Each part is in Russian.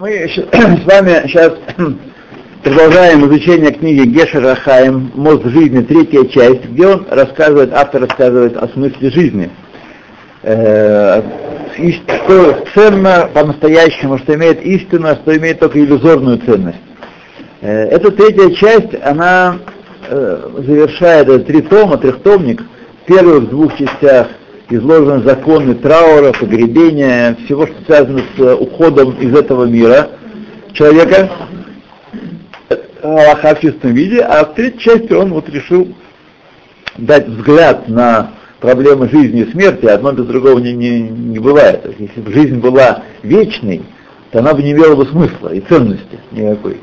мы с вами сейчас продолжаем изучение книги Гешера Хаим «Мозг жизни», третья часть, где он рассказывает, автор рассказывает о смысле жизни. Э, что ценно по-настоящему, что имеет истину, а что имеет только иллюзорную ценность. Э, эта третья часть, она э, завершает три тома, трехтомник, в первых двух частях – изложены законы траура, погребения, всего, что связано с уходом из этого мира человека, Аллаха в чистом виде, а в третьей части он вот решил дать взгляд на проблемы жизни и смерти, одно без другого не, не, не бывает. То есть, если бы жизнь была вечной, то она бы не имела бы смысла и ценности никакой.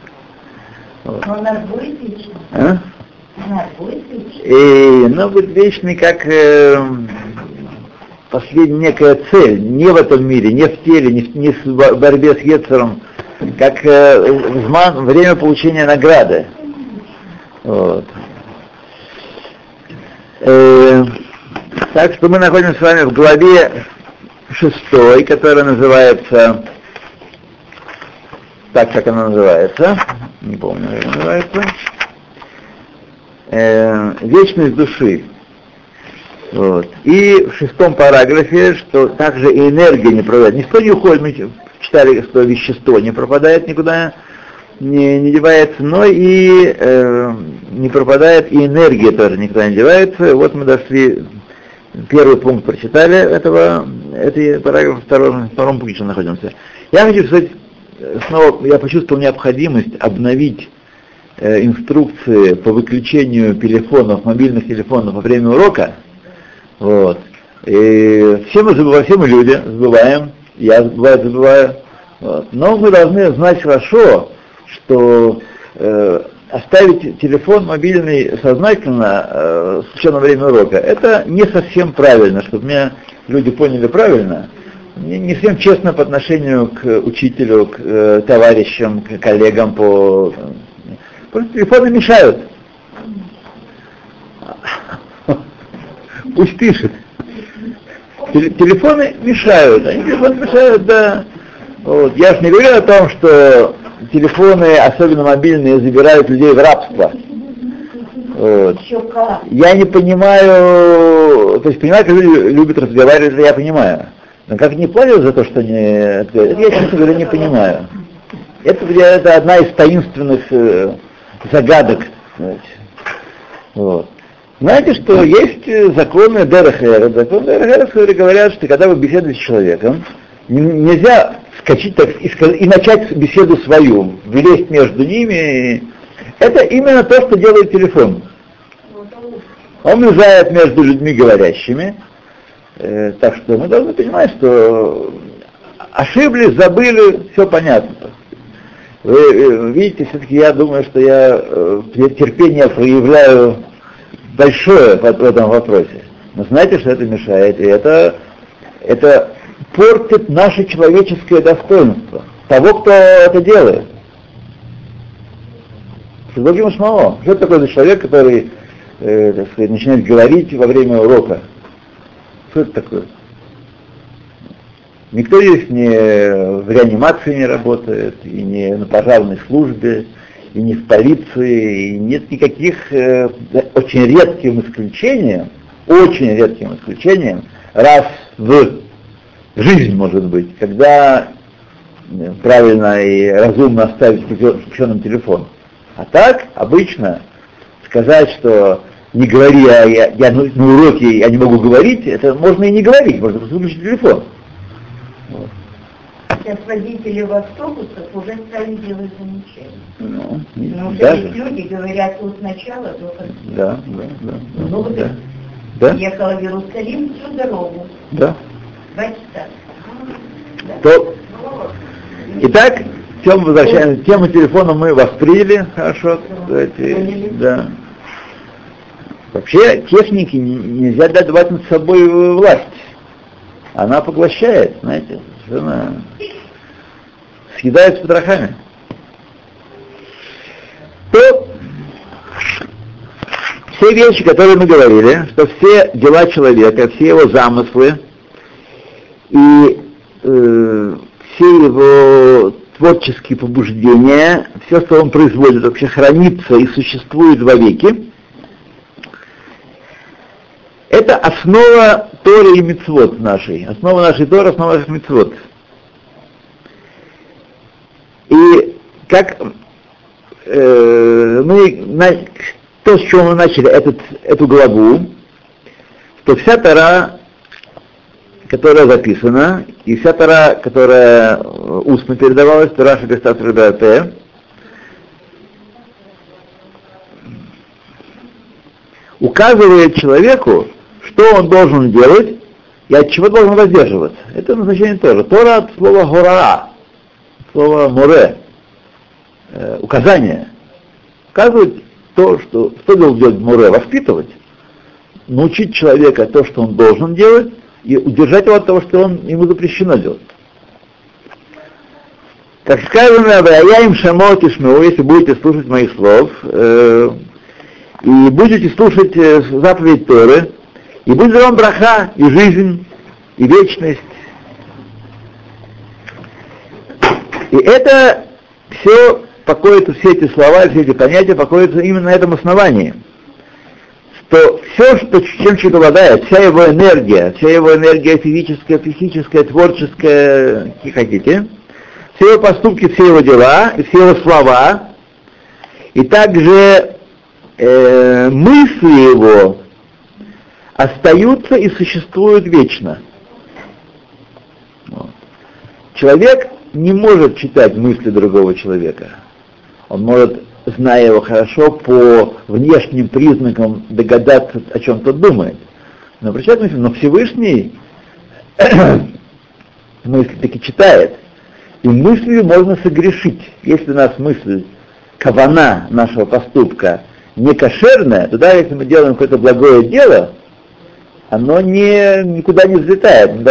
Вот. Но она будет вечной. А? Она будет вечной. И, ну, будет вечной, как э, последняя некая цель, не в этом мире, не в теле, не, в, не в борьбе с Ецером, как э, время получения награды. Вот. Э, так что мы находимся с вами в главе шестой, которая называется так, как она называется, не помню, как она называется, э, вечность души. Вот. И в шестом параграфе, что также и энергия не пропадает. Ничто не уходит, мы читали, что вещество не пропадает никуда, не, не девается, но и э, не пропадает и энергия тоже никуда не девается. Вот мы дошли, первый пункт прочитали этого, этой параграф, втором, втором пункте находимся. Я хочу сказать, снова я почувствовал необходимость обновить э, инструкции по выключению телефонов, мобильных телефонов во время урока, вот. И все мы забываем, все мы люди, забываем, я бывает забываю. Вот. Но мы должны знать хорошо, что э, оставить телефон мобильный сознательно э, в на время урока, это не совсем правильно, чтобы меня люди поняли правильно, не, не совсем честно по отношению к учителю, к э, товарищам, к коллегам по... Просто телефоны мешают. Пусть пишет. Телефоны мешают, они телефоны мешают, да. Вот. Я же не говорю о том, что телефоны, особенно мобильные, забирают людей в рабство. Вот. Я не понимаю, то есть понимаю, как люди любят разговаривать, я понимаю. Но как не платят за то, что они это я, честно говоря, не понимаю. Это, это одна из таинственных э, загадок. Знаете. Вот. Знаете, что есть э, законы Дерехера. Законы Дерехера, говорят, что когда вы беседуете с человеком, нельзя скачать так, и, и начать беседу свою, влезть между ними. Это именно то, что делает телефон. Он влезает между людьми говорящими. Э, так что мы должны понимать, что ошиблись, забыли, все понятно. Вы э, видите, все-таки я думаю, что я э, терпение проявляю большое в этом вопросе. Но знаете, что это мешает? И это, это портит наше человеческое достоинство того, кто это делает. Другим мало. Что это такое за человек, который э, так сказать, начинает говорить во время урока? Что это такое? Никто здесь не в реанимации не работает, и не на пожарной службе, и не в полиции, и нет никаких, э, очень редким исключением, очень редким исключением, раз в жизнь, может быть, когда э, правильно и разумно оставить включенным телефон. А так, обычно, сказать, что не говори, а я, я на, уроке я не могу говорить, это можно и не говорить, можно просто выключить телефон. Вот. Сейчас водители в автобусах уже стали делать замечания. Ну, Но уже даже. люди говорят от начала до конца. Да, да, да. Ну, да. да. Ехала в Иерусалим всю дорогу. Да. Два часа. Да. То... Итак, тему возвращаем. Тему телефона мы восприняли, хорошо, кстати, да. Вообще техники нельзя давать над собой власть. Она поглощает, знаете жена съедает с потрохами, то все вещи, которые мы говорили, что все дела человека, все его замыслы и э, все его творческие побуждения, все, что он производит, вообще хранится и существует вовеки, это основа Торы и Мицвод нашей. Основа нашей Торы, основа наших Мицвод. И как э, мы, на, то, с чего мы начали этот, эту главу, что вся Тора, которая записана, и вся Тора, которая устно передавалась, Тора Шабистат Рабиате, указывает человеку, что он должен делать и от чего должен воздерживаться. Это назначение тоже. Тора от слова гора, слова море, э, указание. Указывает то, что, что должен делать море, воспитывать, научить человека то, что он должен делать, и удержать его от того, что он, ему запрещено делать. Как сказано, я им шамот ишмеу, если будете слушать моих слов, э, и будете слушать э, заповедь Торы, и будет вам браха, и жизнь, и вечность. И это все покоится, все эти слова, все эти понятия покоятся именно на этом основании. Что все, что, чем человек обладает, вся его энергия, вся его энергия физическая, психическая, творческая, как хотите, все его поступки, все его дела, все его слова, и также э, мысли его, остаются и существуют вечно. Человек не может читать мысли другого человека. Он может, зная его хорошо, по внешним признакам догадаться, о чем тот думает. Но мысли, но Всевышний мысли таки читает. И мыслью можно согрешить. Если у нас мысль, кавана нашего поступка не кошерная, то да, если мы делаем какое-то благое дело, оно не, никуда не взлетает. Мы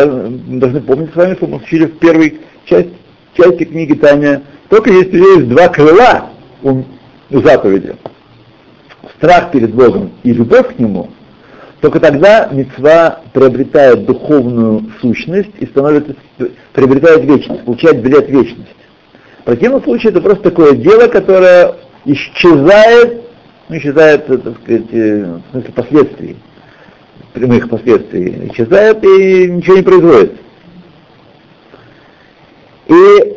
должны, помнить с вами, что мы учили в первой части, части книги Таня, только если есть два крыла у, заповеди, страх перед Богом и любовь к Нему, только тогда мецва приобретает духовную сущность и становится, приобретает вечность, получает билет вечности. В противном случае это просто такое дело, которое исчезает, ну, исчезает, так сказать, э, в смысле последствий прямых последствий исчезает и ничего не производит. И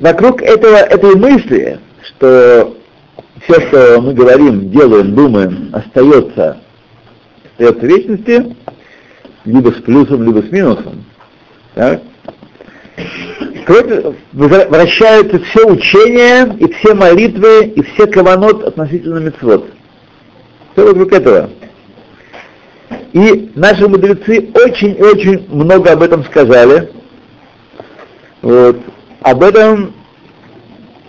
вокруг этого, этой мысли, что все, что мы говорим, делаем, думаем, остается, остается в вечности, либо с плюсом, либо с минусом, так? вращаются все учения и все молитвы и все каванот относительно мецвод. Все вокруг этого. И наши мудрецы очень-очень много об этом сказали. Вот. Об этом,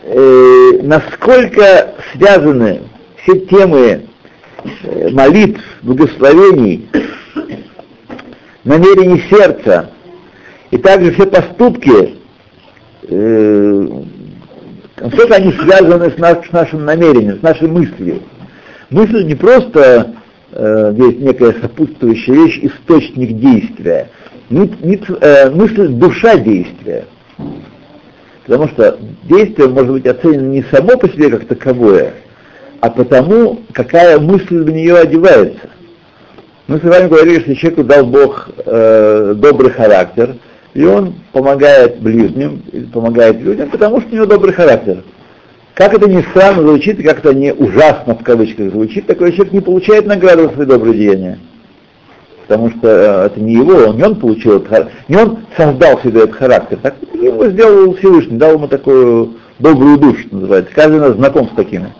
э, насколько связаны все темы э, молитв, благословений, намерений сердца, и также все поступки, э, насколько они связаны с, наш, с нашим намерением, с нашей мыслью. Мысль не просто э, есть некая сопутствующая вещь, источник действия. Э, мысль душа действия. Потому что действие может быть оценено не само по себе как таковое, а потому, какая мысль в нее одевается. Мы с вами говорили, что человеку дал Бог э, добрый характер, и он помогает ближним, помогает людям, потому что у него добрый характер. Как это ни странно звучит, как это не ужасно в кавычках звучит, такой человек не получает награду за свои добрые деяния. Потому что э, это не его, не он получил этот характер, не он создал себе этот характер, так его сделал Всевышний, дал ему такую добрую душу, называется. Каждый нас знаком с такими.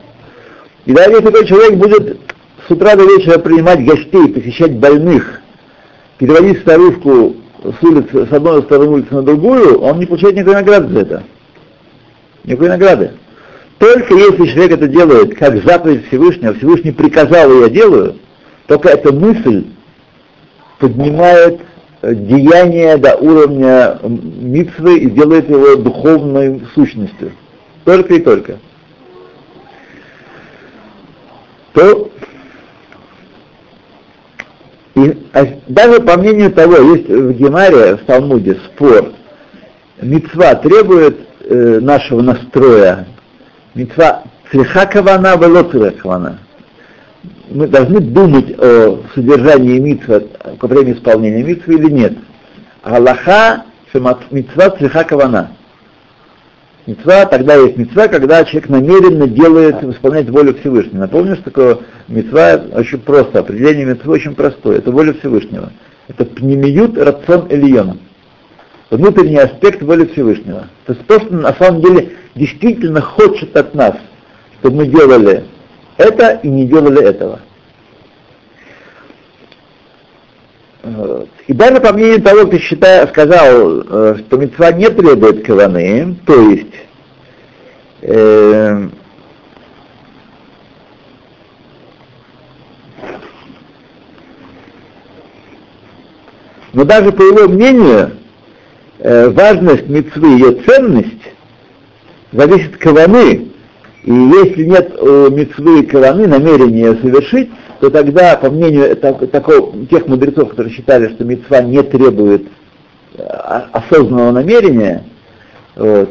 И даже если такой человек будет с утра до вечера принимать гостей, посещать больных, переводить старушку с улицы, с одной стороны улицы на другую, он не получает никакой награды за это. Никакой награды. Только если человек это делает как заповедь Всевышнего, Всевышний приказал, и я делаю, только эта мысль поднимает э, деяние до уровня митцвы и делает его духовной сущностью. Только и только. То и, а даже по мнению того, есть в Гемаре, в Талмуде спор, мецва требует э, нашего настроя. Митва цриха кавана, вело кавана. Мы должны думать о содержании митва во время исполнения митвы или нет. Аллаха митва цриха кавана. Мецва, тогда есть мецва, когда человек намеренно делает, исполняет волю Всевышнего. Напомню, что такое мецва очень просто. Определение мецвы очень простое. Это воля Всевышнего. Это пнемиют рацион Эльона. Внутренний аспект воли Всевышнего. То есть то, что на самом деле действительно хочет от нас, чтобы мы делали это и не делали этого. И даже по мнению того, кто считая, сказал, э, что мецва не требует каваны, то есть э, но даже по его мнению э, важность мецвы, ее ценность зависит от каваны, и если нет у мецвы и каваны намерения совершить, то тогда, по мнению такого, тех мудрецов, которые считали, что мецва не требует э, осознанного намерения, вот,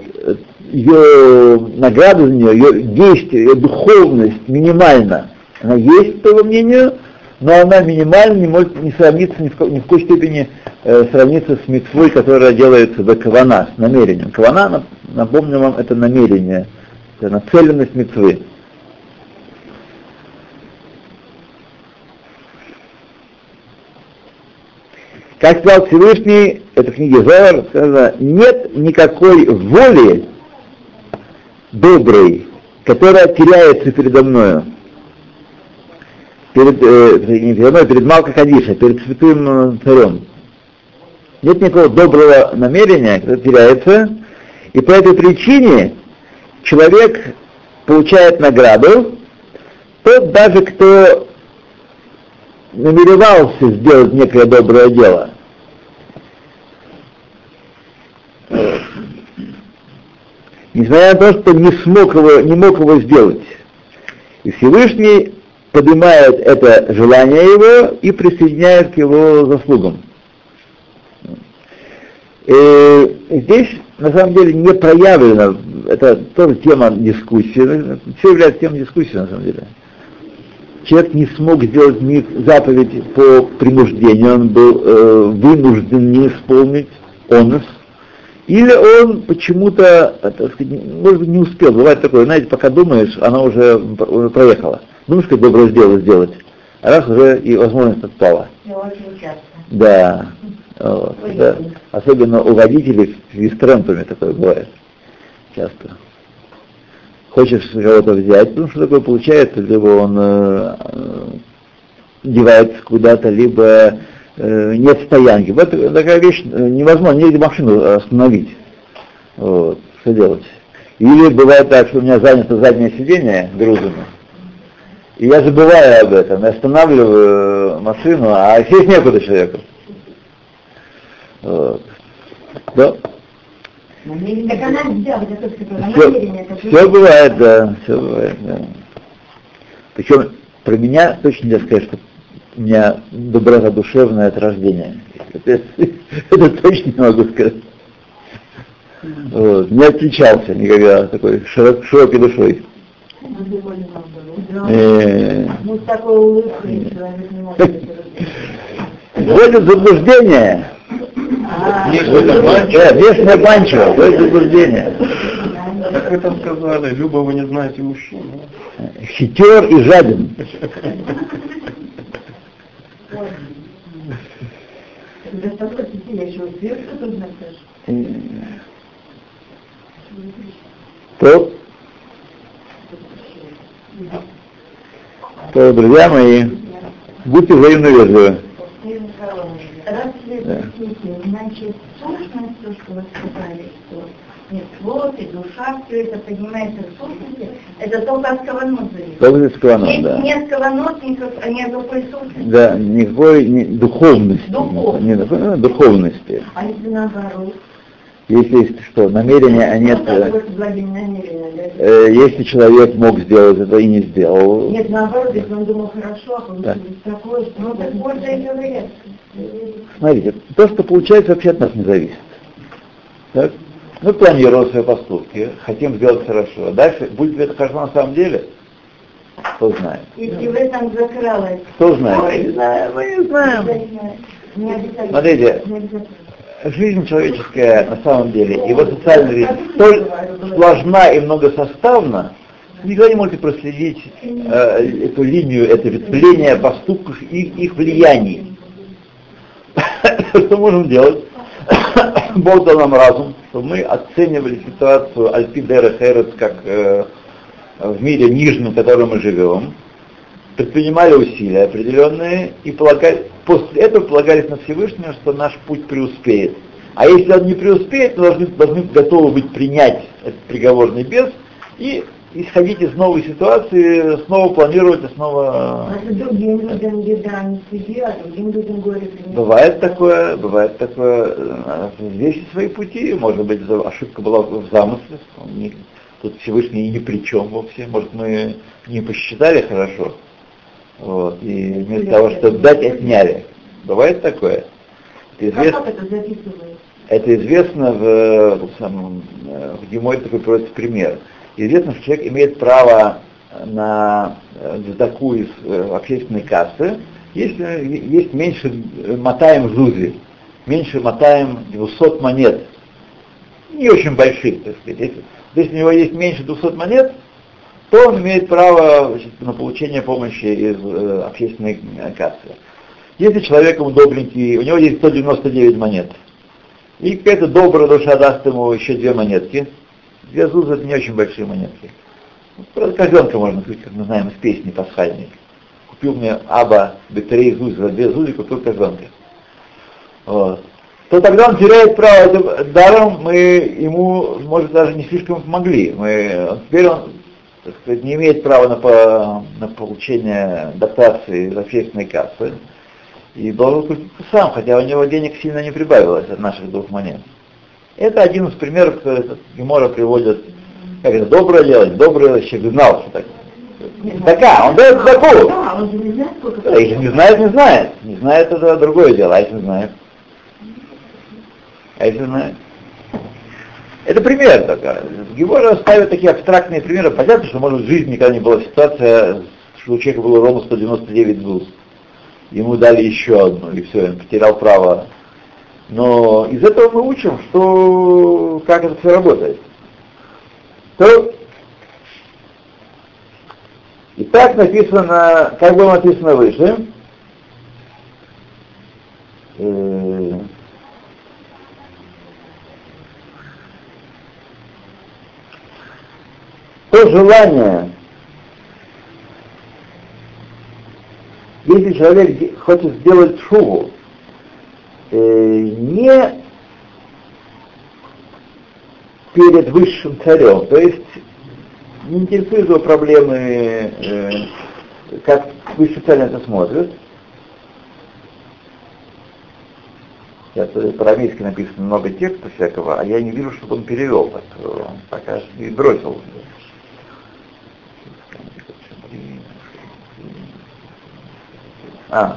ее награда за нее, ее действие, ее духовность минимальна. Она есть, по его мнению, но она минимально не может не сравниться ни в, ни в какой степени э, сравниться с мецвой, которая делается до кавана, с намерением. Кавана, напомню вам, это намерение, это нацеленность мецвы. Как сказал Всевышний, это в книге Зоар, сказано, нет никакой воли доброй, которая теряется передо мною. Перед, э, не передо мной, перед Малка Кадиша, перед святым царем. Нет никакого доброго намерения, которое теряется, и по этой причине человек получает награду, тот даже, кто намеревался сделать некое доброе дело. Несмотря на то, что не смог его, не мог его сделать. И Всевышний поднимает это желание его и присоединяет к его заслугам. И здесь на самом деле не проявлено, это тоже тема дискуссии, все является темой дискуссии на самом деле человек не смог сделать заповедь по принуждению, он был э, вынужден не исполнить онос, или он почему-то, сказать, может быть, не успел. Бывает такое, знаете, пока думаешь, она уже проехала. Думаешь, как доброе дело сделать, а раз уже и возможность отпала. Да. Вот, да. Особенно у водителей с вестрентами такое бывает часто хочешь кого-то взять, ну что такое получается, либо он э, девается куда-то, либо э, нет стоянки. Вот такая вещь э, невозможно, негде машину остановить. Вот, что делать? Или бывает так, что у меня занято заднее сиденье грузами, и я забываю об этом, я останавливаю машину, а сесть некуда человеку. Вот. Да. Так она все, все бывает, да, все бывает, да. Причем про меня точно нельзя сказать, что у меня доброта душевная от рождения. Это, это точно не могу сказать. Вот. Не отличался никогда такой широк, широкой душой. Вводит заблуждение. Вешное банчо, то есть заблуждение. Как вы там сказали, Люба, вы не знаете мужчину. Хитер и жаден. То, то, друзья мои, будьте взаимно вежливы. Разве, значит, сущность, то, что вы сказали, что нет плод и душа, все это поднимается в сущности, это только от каванот зависит. Только от каванот, да. Нет каванот, никак, ни от какой сущности. Да, никакой не, духовности. Духовности. Не, духовности. А если наоборот? Если есть что, намерение, а нет... Э, э, если человек мог сделать это и не сделал... Нет, наоборот, если он думал хорошо, а получилось да. такое, что ну, так больше. Смотрите, то, что получается, вообще от нас не зависит. Так? Мы планируем свои поступки, хотим сделать хорошо. А дальше, будет ли это хорошо на самом деле, кто знает. Если в этом закралось. Кто знает? Мы не знаем, мы не знаем. Смотрите, жизнь человеческая на самом деле, его социальная жизнь столь сложна и многосоставна, никогда не можете проследить э, эту линию, это ветвление поступков и их влияний. Что можем делать? Бог дал нам разум, чтобы мы оценивали ситуацию Альпидера Херец как э, в мире нижнем, в котором мы живем, предпринимали усилия определенные и полагали, после этого полагались на Всевышнего, что наш путь преуспеет. А если он не преуспеет, то должны, должны готовы быть принять этот приговор небес и исходить из новой ситуации, снова планировать и снова... А другим людям еда не судья, а другим людям горе Бывает такое, бывает такое. Здесь свои пути, может быть, ошибка была в замысле, тут Всевышний и ни при чем вовсе, может мы не посчитали хорошо, вот, и вместо того, чтобы дать, отняли. Бывает такое? Это известно, как это записывается? Это известно в, в, самом, в Геморе такой приводится пример. Известно, что человек имеет право на задаку из э, общественной кассы, если есть меньше мотаем зузи, меньше мотаем 200 монет, не очень больших, так сказать. Если, если у него есть меньше 200 монет, то он имеет право значит, на получение помощи из э, общественной кассы. Если человек ему добренький, у него есть 199 монет, и какая-то добрая душа даст ему еще две монетки, две зузы это не очень большие монетки. Просто козленка можно купить, как мы знаем из песни пасхальной. Купил мне Аба Бетрей зузы, за две зузы купил козленка. Вот. То тогда он теряет право, даром мы ему, может, даже не слишком помогли. Мы, теперь он так сказать, не имеет права на, на получение дотации из общественной кассы и должен купить сам, хотя у него денег сильно не прибавилось от наших двух монет. Это один из примеров, который Гемора приводит, как это, доброе дело, доброе человек знал, что так. Такая, он дает такую. Да, он же не знает, сколько Если не знает, не знает. Не знает, это другое дело, а если знает? А если знает? Это пример такой. Гемора ставит такие абстрактные примеры. Понятно, что, может, в жизни никогда не была ситуация, что у человека было ровно 199 ГУС. Ему дали еще одну, и все, он потерял право. Но из этого мы учим, что как это все работает. То, и так написано, как было написано выше, э, то желание, если человек хочет сделать шуву, э, не перед высшим царем, то есть не интересует его проблемы, э, как высший царь на это смотрит. Сейчас по-арамейски написано много текста всякого, а я не вижу, чтобы он перевел, так пока и бросил. А.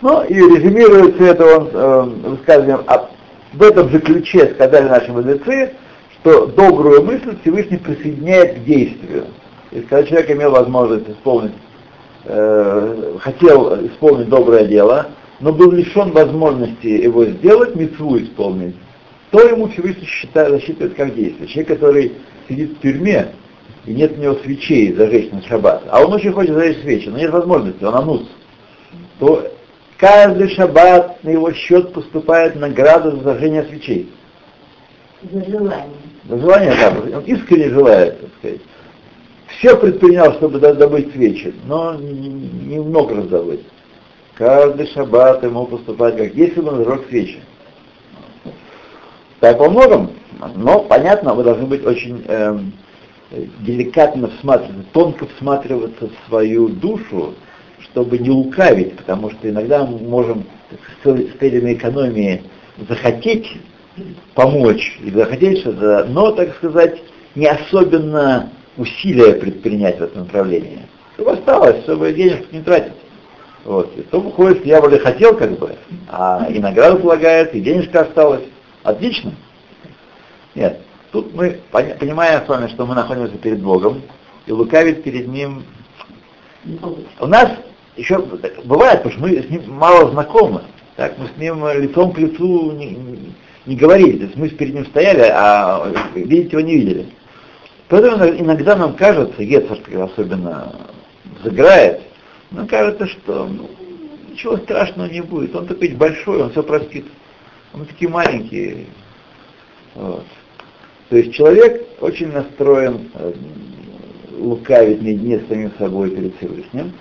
Ну и резюмируется это он э, высказыванием, а в этом же ключе сказали наши мудрецы, что добрую мысль Всевышний присоединяет к действию. Есть, когда человек имел возможность исполнить, э, хотел исполнить доброе дело, но был лишен возможности его сделать, митцву исполнить, то ему Всевышний считает, засчитывает как действие. Человек, который сидит в тюрьме, и нет у него свечей зажечь на шаббат, а он очень хочет зажечь свечи, но нет возможности, он анус то каждый шаббат на его счет поступает награда за зажжение свечей. За желание. За желание, да, он искренне желает, так сказать. Все предпринял, чтобы добыть свечи, но не раздобыть. Каждый шаббат ему поступает как если бы он зажег свечи. Так во многом, но понятно, вы должны быть очень эм, деликатно всматриваться, тонко всматриваться в свою душу, чтобы не лукавить, потому что иногда мы можем с целью экономии захотеть помочь и захотеть что-то, но, так сказать, не особенно усилия предпринять в этом направлении. Чтобы осталось, чтобы денег не тратить. Вот. И то выходит, я вроде хотел как бы, а и награду полагает, и денежка осталась. Отлично. Нет. Тут мы понимаем с вами, что мы находимся перед Богом, и лукавить перед Ним... У нас еще бывает, потому что мы с Ним мало знакомы, так, мы с Ним лицом к лицу не, не, говорили, то есть мы перед Ним стояли, а видеть его не видели. Поэтому иногда нам кажется, Гецер особенно заграет, нам кажется, что ну, ничего страшного не будет. Он такой большой, он все простит. Он такие маленькие. Вот. То есть человек очень настроен э, лукавить не, не с самим собой перед Всевышним.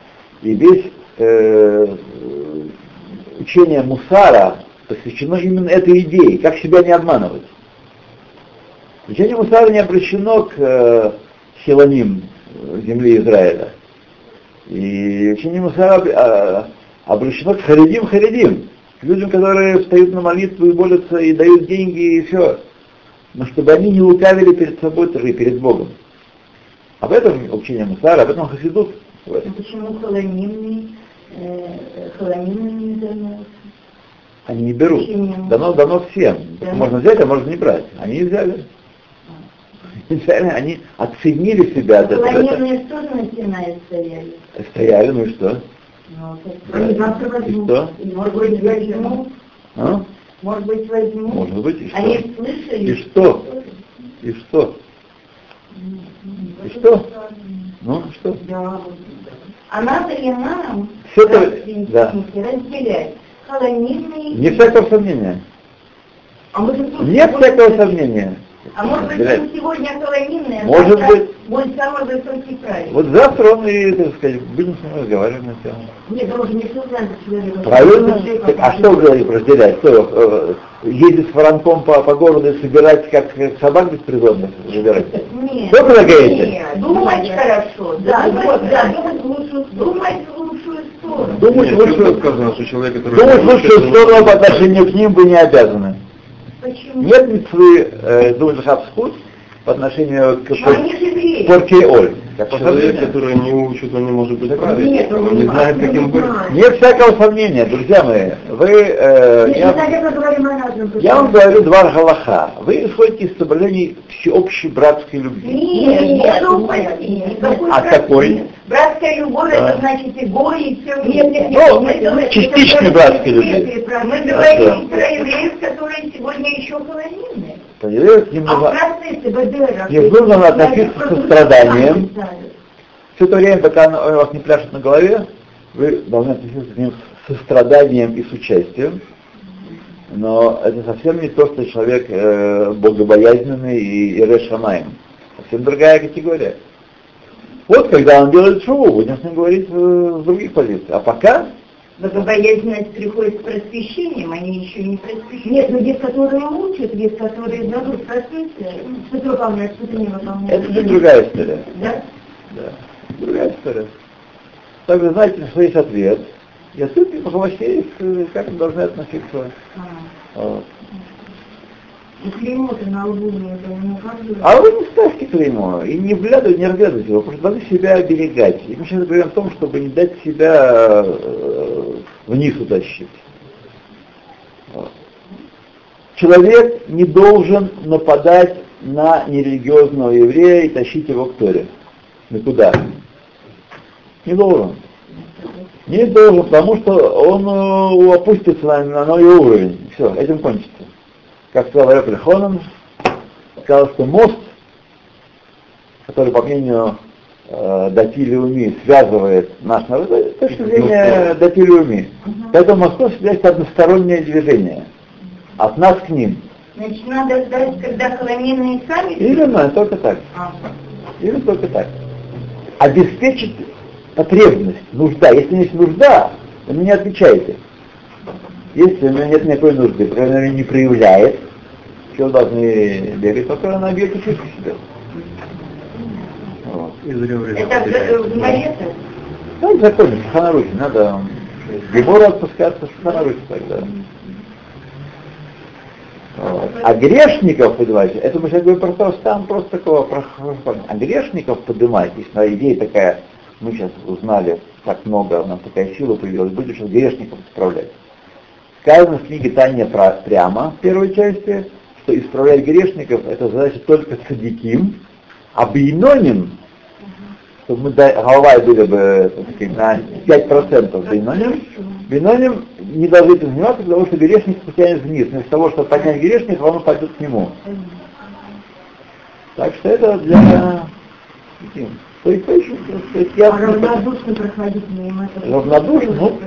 И весь э, учение Мусара посвящено именно этой идее, как себя не обманывать. Учение Мусара не обращено к э, хилоним земли Израиля. И учение Мусара э, обращено к харидим харидим, к людям, которые встают на молитву и молятся, и дают деньги, и все но чтобы они не лукавили перед собой тоже и перед Богом. Об этом учение Мусара, об этом Хасидут. А почему холонимные, э, холонимные не дано? Они не берут. Дано, дано всем. Да. Можно взять, а можно не брать. Они не взяли. Не взяли, они оценили себя. А холонимные тоже на Синае стояли? Стояли, ну и что? Ну, они завтра возьмут. И что? Может быть, возьмут. А? Может быть, возьму. Может быть, и что? Они слышали? И что? И что? И что? Ну, что? Да. А ли нам Все это, да. разделять колонийные... Не всякого сомнения. А мы Нет всякого сомнения. А может быть, он сегодня колонийный, может быть, будет самый высокий правильный. Вот завтра он и, так сказать, будем с ним разговаривать на тему. Нет, потому что никто знает, человека. Правильно? Так, а что говорить разделять? Что, э, ездить с воронком по, по городу и собирать, как, как собак беспризорных забирать? Нет. Что предлагаете? Нет, думать хорошо. Да, думать, да, думать в лучшую Думать в лучшую сторону. Думать лучшую сказано, что человек, который... Думать в лучшую сторону по отношению к ним вы не обязаны. Почему? Нет митцвы э, думать Хабскут по отношению к порке Оль. Человек, который не учит, он не может быть праведником. Нет, он не знает, каким быть. Нет всякого сомнения, друзья мои. Вы, э, я, я вам говорю два галаха. Вы исходите из соблюдений всеобщей братской любви. Нет, нет, А какой? Братская любовь, это значит и горе, и все. Нет, нет, ну, частичной братской любви. Мы говорим про евреев, которые сегодня еще колонийные. Евреев не нужно, не относиться со страданием. Все то время, пока он у вас не пляшет на голове, вы должны относиться к ним со страданием и с участием. Но это совсем не то, что человек э, богобоязненный и, и решамаем. Совсем другая категория. Вот когда он делает шоу, будем с ним говорить э, с других позиций. А пока Богобоязненность приходит с просвещением, они еще не просвещены. Нет, но есть, которые учат, есть, которые дадут просвещение. Что ты выполняешь, что ты не выполняешь. Это другая история. Да? Да. Другая история. Так вы знаете, что есть ответ. И ответ Махалахеев, как мы должны относиться. А. Вот. клеймо на лбу не А вы не ставьте клеймо, и не вглядывайте, не разглядывайте его, просто надо себя оберегать. И мы сейчас говорим о том, чтобы не дать себя э, вниз утащить. Человек не должен нападать на нерелигиозного еврея и тащить его к Торе. Никуда. Не должен. Не должен, потому что он э, опустится на, на новый уровень. Все, этим кончится. Как сказал Рэпель Хонан, сказал, что мост, который, по мнению э, Датилиуми связывает наш народ, с точки зрения Датилиуми. Поэтому мосту связь одностороннее движение. От нас к ним. Значит, надо ждать, когда колонийные сами... Именно, только так. А. Именно только так обеспечить потребность, нужда. Если есть нужда, вы мне отвечаете. Если у меня нет никакой нужды, крайней мере, не проявляет, что вы должны бегать, пока она бьет и чувствует себя. Вот. Это в Марете? Ну, законе, Шаханарухи, надо Гемору отпускаться, Шаханарухи тогда. Вот. А грешников, понимаете, это мы сейчас говорим просто там просто такого, про, а грешников поднимать, есть на идея такая, мы сейчас узнали так много, у нас такая сила появилась, будешь грешников исправлять. Сказано в книге Таня прямо, в первой части, что исправлять грешников это задача только садиким, а бейноним, чтобы мы голова были бы так на 5% бейноним, бейноним не должны этим заниматься, потому что грешник потянет вниз. Вместо того, чтобы поднять грешника, он пойдет к нему. Так что это для... То есть, то есть, то есть я... А равнодушно проходить мимо этого. Равнодушно? Ну,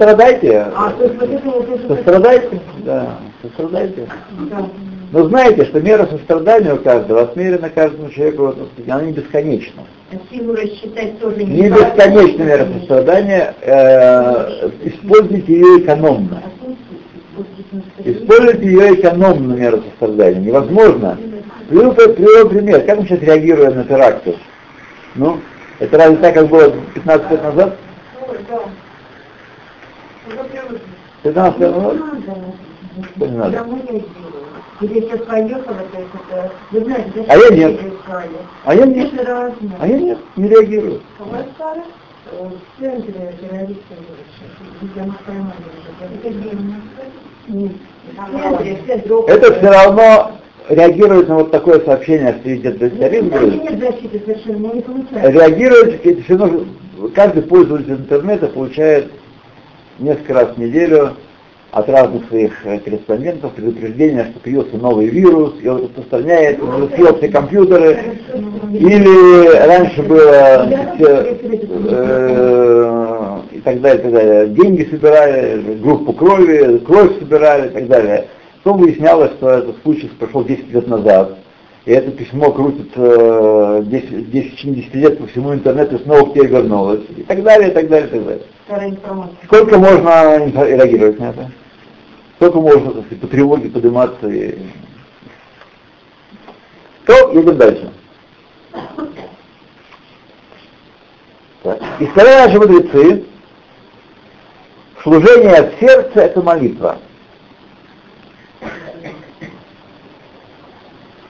сострадайте. А. Сострадайте, да, сострадайте. Да. Но знаете, что мера сострадания у каждого отмерена каждому человеку, вот, она не бесконечна. Силу рассчитать тоже не Не бесконечна мера сострадания, э, используйте ее экономно. Используйте ее экономно, меру сострадания. Невозможно. Приведу, приведу пример. Как мы сейчас реагируем на теракты? Ну, это разве так, как было 15 лет назад? 15 лет назад? Что не надо? А я нет. А я нет. А я нет, не реагирую. В центре террористов, где мы это все равно реагирует на вот такое сообщение, что идет терроризм, реагирует, все равно, каждый пользователь интернета получает несколько раз в неделю от разных своих э, корреспондентов предупреждение, что появился новый вирус, и он распространяет, он съел все компьютеры, или раньше было все, э, и так далее, и так далее. Деньги собирали, группу крови, кровь собирали и так далее. Потом выяснялось, что этот случай прошел 10 лет назад, и это письмо крутит э, 10, 10, лет по всему интернету, снова к тебе вернулось, и так далее, и так далее, и так далее. Сколько можно реагировать на это? Сколько можно, так сказать, по тревоге подниматься и... То, едем дальше. Так. И сказали наши мудрецы, служение от сердца – это молитва. Э,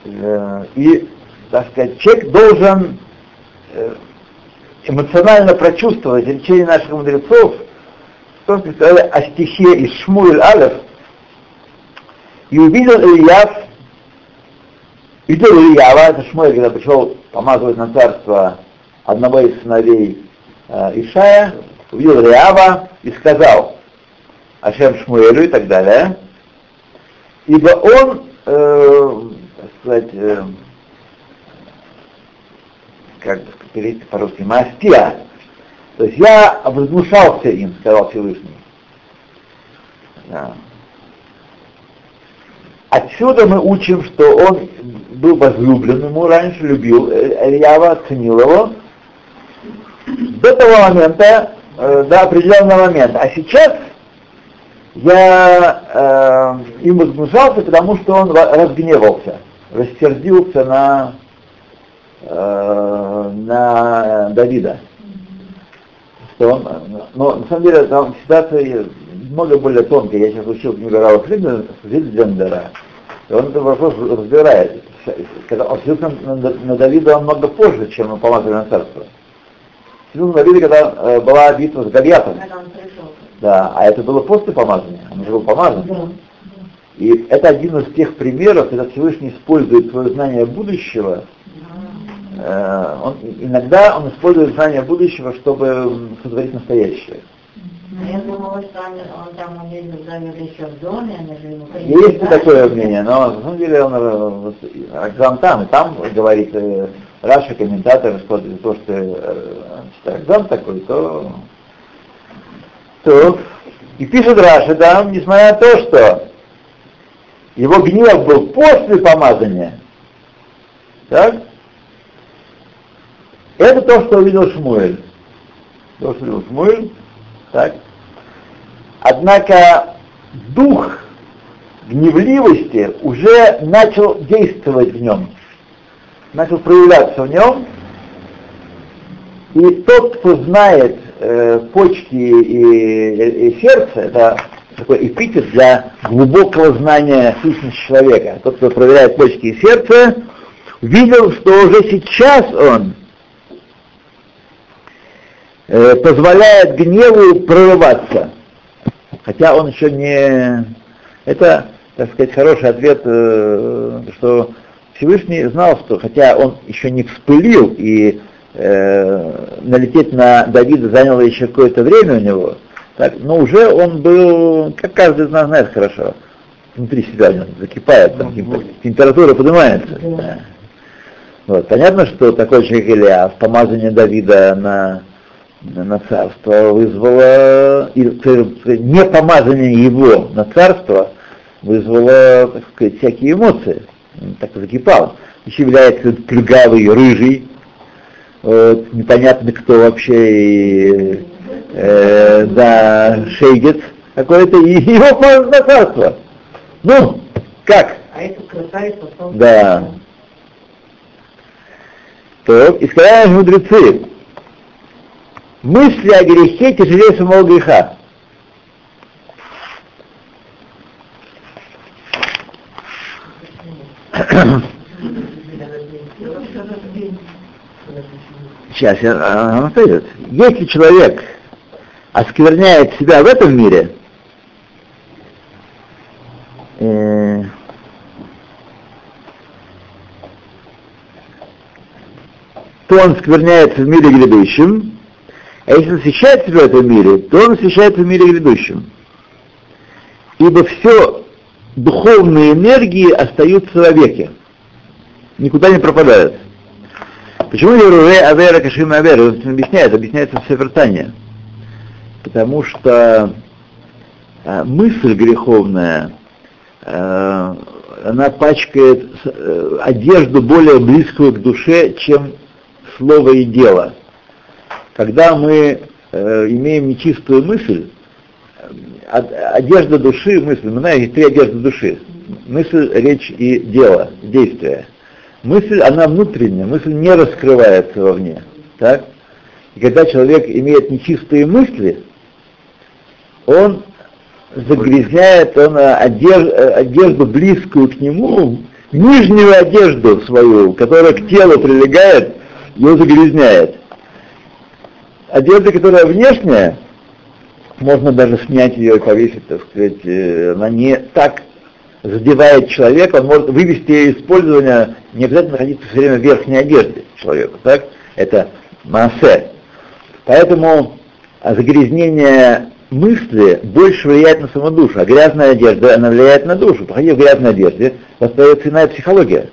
и, так сказать, человек должен э, эмоционально прочувствовать речение наших мудрецов, что сказали о стихе из Шмуэль Алеф, и увидел Ильяв, видел Ильява, это Шмуэль, когда пришел помазывать на царство одного из сыновей э, Ишая, увидел Ильява и сказал Ашем Шмуэлю и так далее, ибо он э, сказать, э, как перейти по-русски, мастия. То есть я возмущался им, сказал Всевышний. Да. Отсюда мы учим, что он был возлюблен ему раньше, любил Ильява, ценил его. До того момента, э, до определенного момента. А сейчас я э, им возмущался, потому что он разгневался рассердился на, э, на Давида. Что он, но на самом деле там ситуация много более тонкая. Я сейчас учил книгу Рава Фридлендера, и он этот вопрос разбирает. Когда он сидел на, на, Давида он много позже, чем на царство. Сидел на Давида, когда э, была битва с Гольятом. Да, а это было после помазания, он уже был помазан. И это один из тех примеров, когда Всевышний использует свое знание будущего. Э, он, иногда он использует знание будущего, чтобы сотворить настоящее. Я думала, что он, там умеет зовет еще в доме, Есть такое мнение, но на самом деле он Акзам там, и там говорит э, Раша, комментатор, что то, что э, Акзам такой, то, то и пишет Раша, да, несмотря на то, что его гнев был после помазания, так? Это то, что увидел Шмуэль. То, что увидел Шмуэль, так? Однако дух гневливости уже начал действовать в нем, начал проявляться в нем, и тот, кто знает э, почки и, и, и сердце, это такой эпитет для глубокого знания сущности человека. Тот, кто проверяет почки и сердце, видел, что уже сейчас он э, позволяет гневу прорываться. Хотя он еще не... Это так сказать, хороший ответ, э, что Всевышний знал, что хотя он еще не вспылил и э, налететь на Давида заняло еще какое-то время у него, так, но уже он был, как каждый из нас знает хорошо, внутри себя закипает, там, температура поднимается. Да. Вот. Понятно, что такой человек Илья, помазание Давида на, на царство вызвало, и, не помазание его на царство вызвало, так сказать, всякие эмоции. Он так закипал. Еще является плюгавый, рыжий, вот, непонятно кто вообще, и, э, да, шейгец какой-то, и его помазано на царство. Ну, как? А эту красавицу Да. Так, и сказали мудрецы, мысли о грехе тяжелее самого греха. Сейчас я она Если человек оскверняет себя в этом мире, э, то он скверняется в мире грядущем, а если освещает себя в этом мире, то он освещается в мире грядущем. Ибо все духовные энергии остаются в веке, никуда не пропадают. Почему я говорю Авера Кашима Авера? Он объясняет, объясняется в Севертане. Потому что а, мысль греховная, а, она пачкает а, одежду более близкую к душе, чем слово и дело. Когда мы э, имеем нечистую мысль, одежда души, мысль, мы знаем, три одежды души. Мысль, речь и дело, действие. Мысль, она внутренняя, мысль не раскрывается вовне. Так? И когда человек имеет нечистые мысли, он загрязняет он одежду, одежду близкую к нему, нижнюю одежду свою, которая к телу прилегает, его загрязняет. Одежда, которая внешняя, можно даже снять ее и повесить, так сказать, э, она не так задевает человека, он может вывести ее использования, не обязательно находиться все время в верхней одежде человека, так? Это массе. Поэтому загрязнение мысли больше влияет на саму душу, а грязная одежда, она влияет на душу. Походите в грязной одежде, остается иная психология.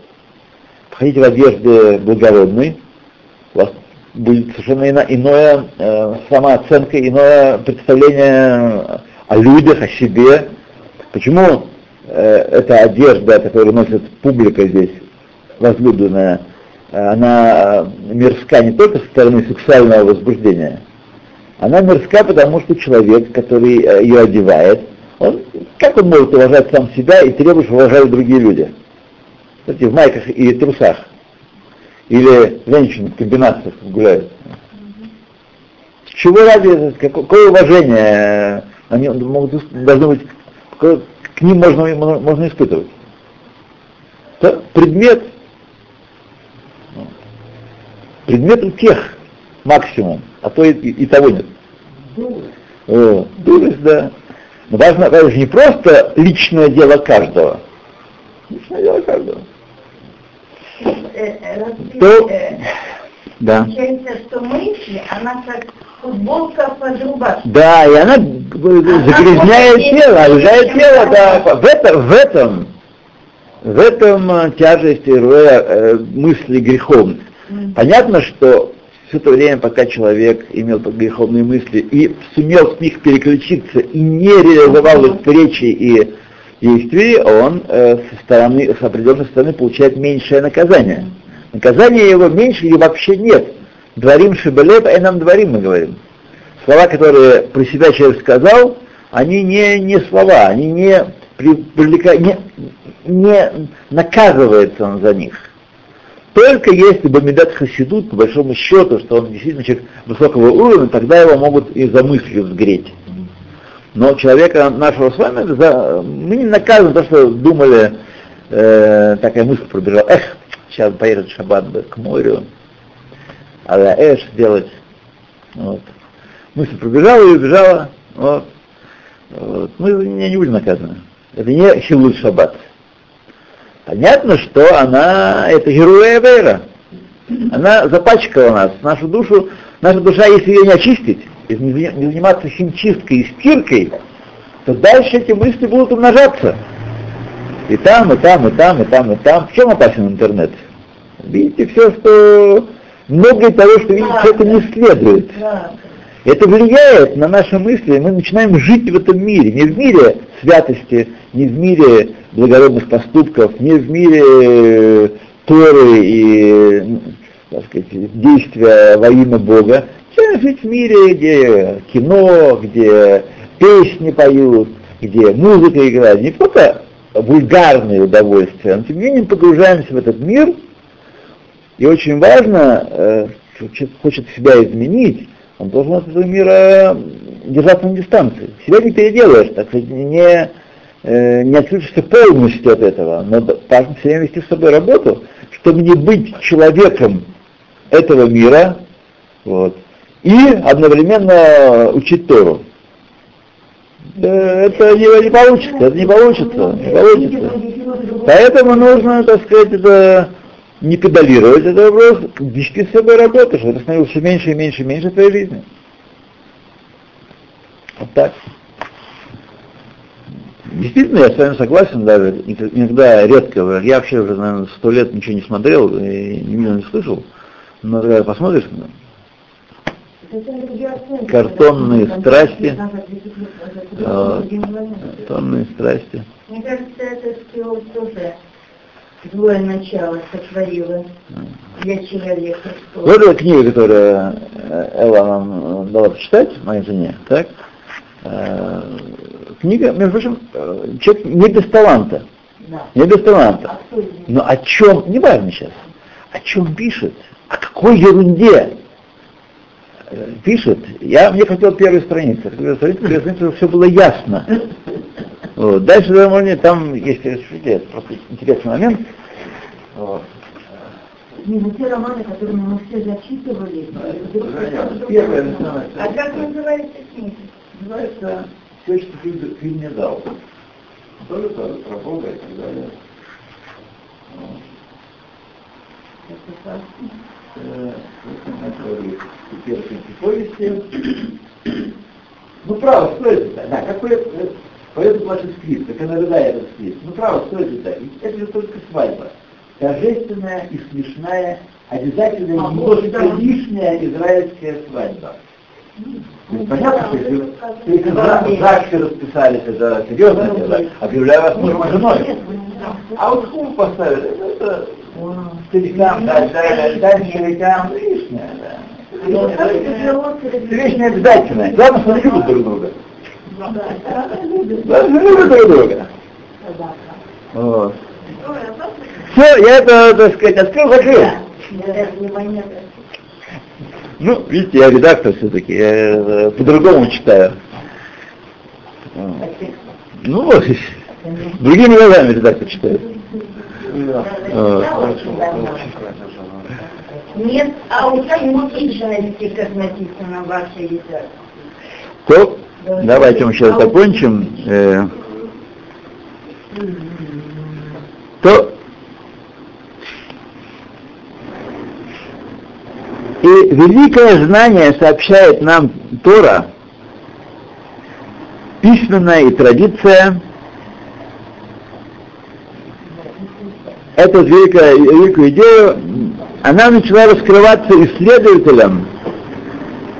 Походите в одежде благородной, у вас будет совершенно ино, иное э, самооценка, иное представление о людях, о себе. Почему э, эта одежда, которую носит публика здесь, возлюбленная, э, она э, мерзка не только со стороны сексуального возбуждения, она мерзка, потому что человек, который э, ее одевает, он, как он может уважать сам себя и требовать, что уважают другие люди? Знаете, в майках и трусах. Или женщины в комбинациях гуляют. С чего ради, какое уважение они могут, должны быть, к ним можно, можно испытывать? Это предмет, предмет у тех максимум, а то и, и, того нет. Дурость, да. Но важно, это же не просто личное дело каждого. Личное дело каждого. Э, э, то, да. Получается, что мысли, она как футболка под рубашкой. Да, и она, загрязняет тело, обижает тело, да. В этом, в этом, в этом э, тяжесть э, мысли греховных. Mm. Понятно, что все то время, пока человек имел греховные мысли и сумел с них переключиться и не реализовал их речи и действий, он э, со, стороны, с определенной стороны получает меньшее наказание. Наказание его меньше или вообще нет. Дворим шибалеп, а нам дворим, мы говорим. Слова, которые про себя человек сказал, они не, не слова, они не, привлека, не, не наказывается он за них. Только если Бамидат Хасидут, по большому счету, что он действительно человек высокого уровня, тогда его могут и за мыслью сгреть. Но человека нашего с вами, за, мы не наказываем то, что думали, э, такая мысль пробежала, эх, сейчас поедет шаббат к морю, а эш делать. Вот. Мысль пробежала и убежала, вот. Вот. Мы не, не будем наказаны. Это не Хилут Шаббат. Понятно, что она, это героя Эвера. Она запачкала нас, нашу душу, наша душа, если ее не очистить, не заниматься химчисткой и стиркой, то дальше эти мысли будут умножаться. И там, и там, и там, и там, и там. В чем опасен интернет? Видите все, что многое того, что видите, это не следует. Это влияет на наши мысли, мы начинаем жить в этом мире, не в мире святости, не в мире благородных поступков, не в мире э, Торы и так сказать, действия во имя Бога. Начинаем жить в мире, где кино, где песни поют, где музыка играет, не просто вульгарные удовольствия, но тем не менее погружаемся в этот мир, и очень важно, э, хочет себя изменить, он должен от этого мира держаться на дистанции. Себя не переделаешь, так сказать, не, э, не отключишься полностью от этого, но важно все время вести с собой работу, чтобы не быть человеком этого мира, вот, и одновременно учить Тору. Это не, не получится, это не получится, не получится. Поэтому нужно, так сказать, это не педалировать этот вопрос, вести с собой работу, чтобы это становилось все меньше и меньше и меньше в твоей жизни. Вот так. Действительно, я с вами согласен, даже иногда редко, я вообще уже, наверное, сто лет ничего не смотрел и ни не слышал, но когда посмотришь, картонные страсти, картонные страсти. Мне кажется, это все тоже злое начало сотворило для человека. Вот эта книга, которую э, Элла нам дала почитать, моей жене, так? Э, книга, между прочим, э, человек не без таланта. Да. Не без таланта. Но о чем, не важно сейчас, о чем пишет, о какой ерунде пишет. Я, мне хотел первую страницу. Первую страницу, первую страницу все было ясно. Вот. Дальше довольно там есть, смотрите, просто интересный момент. Вот. Не, ну те романы, которые мы все зачитывали. Первое, а как называется книга? Называется «Все, что ты, ты мне дал». Тоже про, про Бога и так далее. Первые повести. Ну, право, что это? Да, какой Поэтому плачет скрип, как она рыдает этот скрип. Ну право, что это так? Это же только свадьба. Торжественная и смешная, обязательно а немножко лишняя израильская свадьба. Ну, понятно, что если только ЗАГСе расписались, это серьезное дело, объявляю вас мужем и женой. А вот хум поставили, это старикам, да, да, да, старикам лишнее, да. Лишнее обязательное. Главное, что они любят друг друга. Да, любят друг друга. Вот. Все, я это, так сказать, открыл, закрыл. Ну, видите, я редактор все-таки, я э, по-другому читаю. Ну, вот, другими глазами редактор читает. Нет, а у аутентичности, как написано в вашей редакции. Давайте мы сейчас закончим. Э, то и великое знание сообщает нам Тора, письменная и традиция, эту великую, великую идею, она начала раскрываться исследователям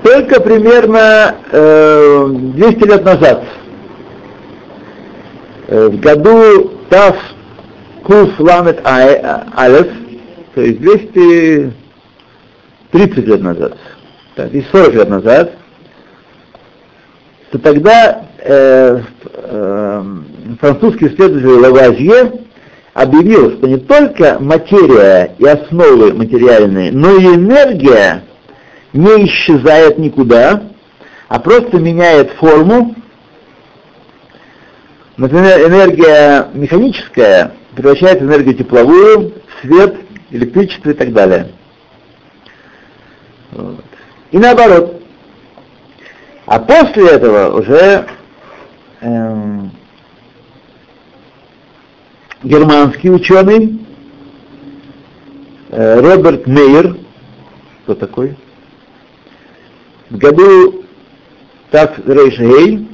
только примерно э, 200 лет назад, э, в году Тав Куф Ламет Алеф, то есть 230 лет назад, так, и 40 лет назад, то тогда э, э, французский исследователь Лавазье объявил, что не только материя и основы материальные, но и энергия не исчезает никуда, а просто меняет форму. Например, энергия механическая превращается в энергию тепловую, свет, электричество и так далее. Вот. И наоборот. А после этого уже эм, германский ученый, э, Роберт Мейер, кто такой, в году так Рейшгей,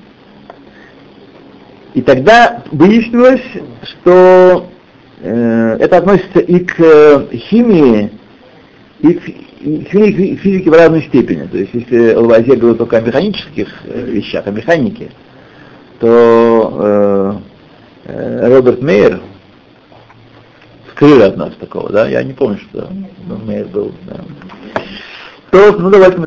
и тогда выяснилось, что э, это относится и к э, химии, и к, и к физике в разной степени. То есть если Лавазье говорил только о механических э, вещах, о механике, то э, э, Роберт Мейер скрыл от нас такого, да? Я не помню, что Мейер был. Да. То, ну давайте мы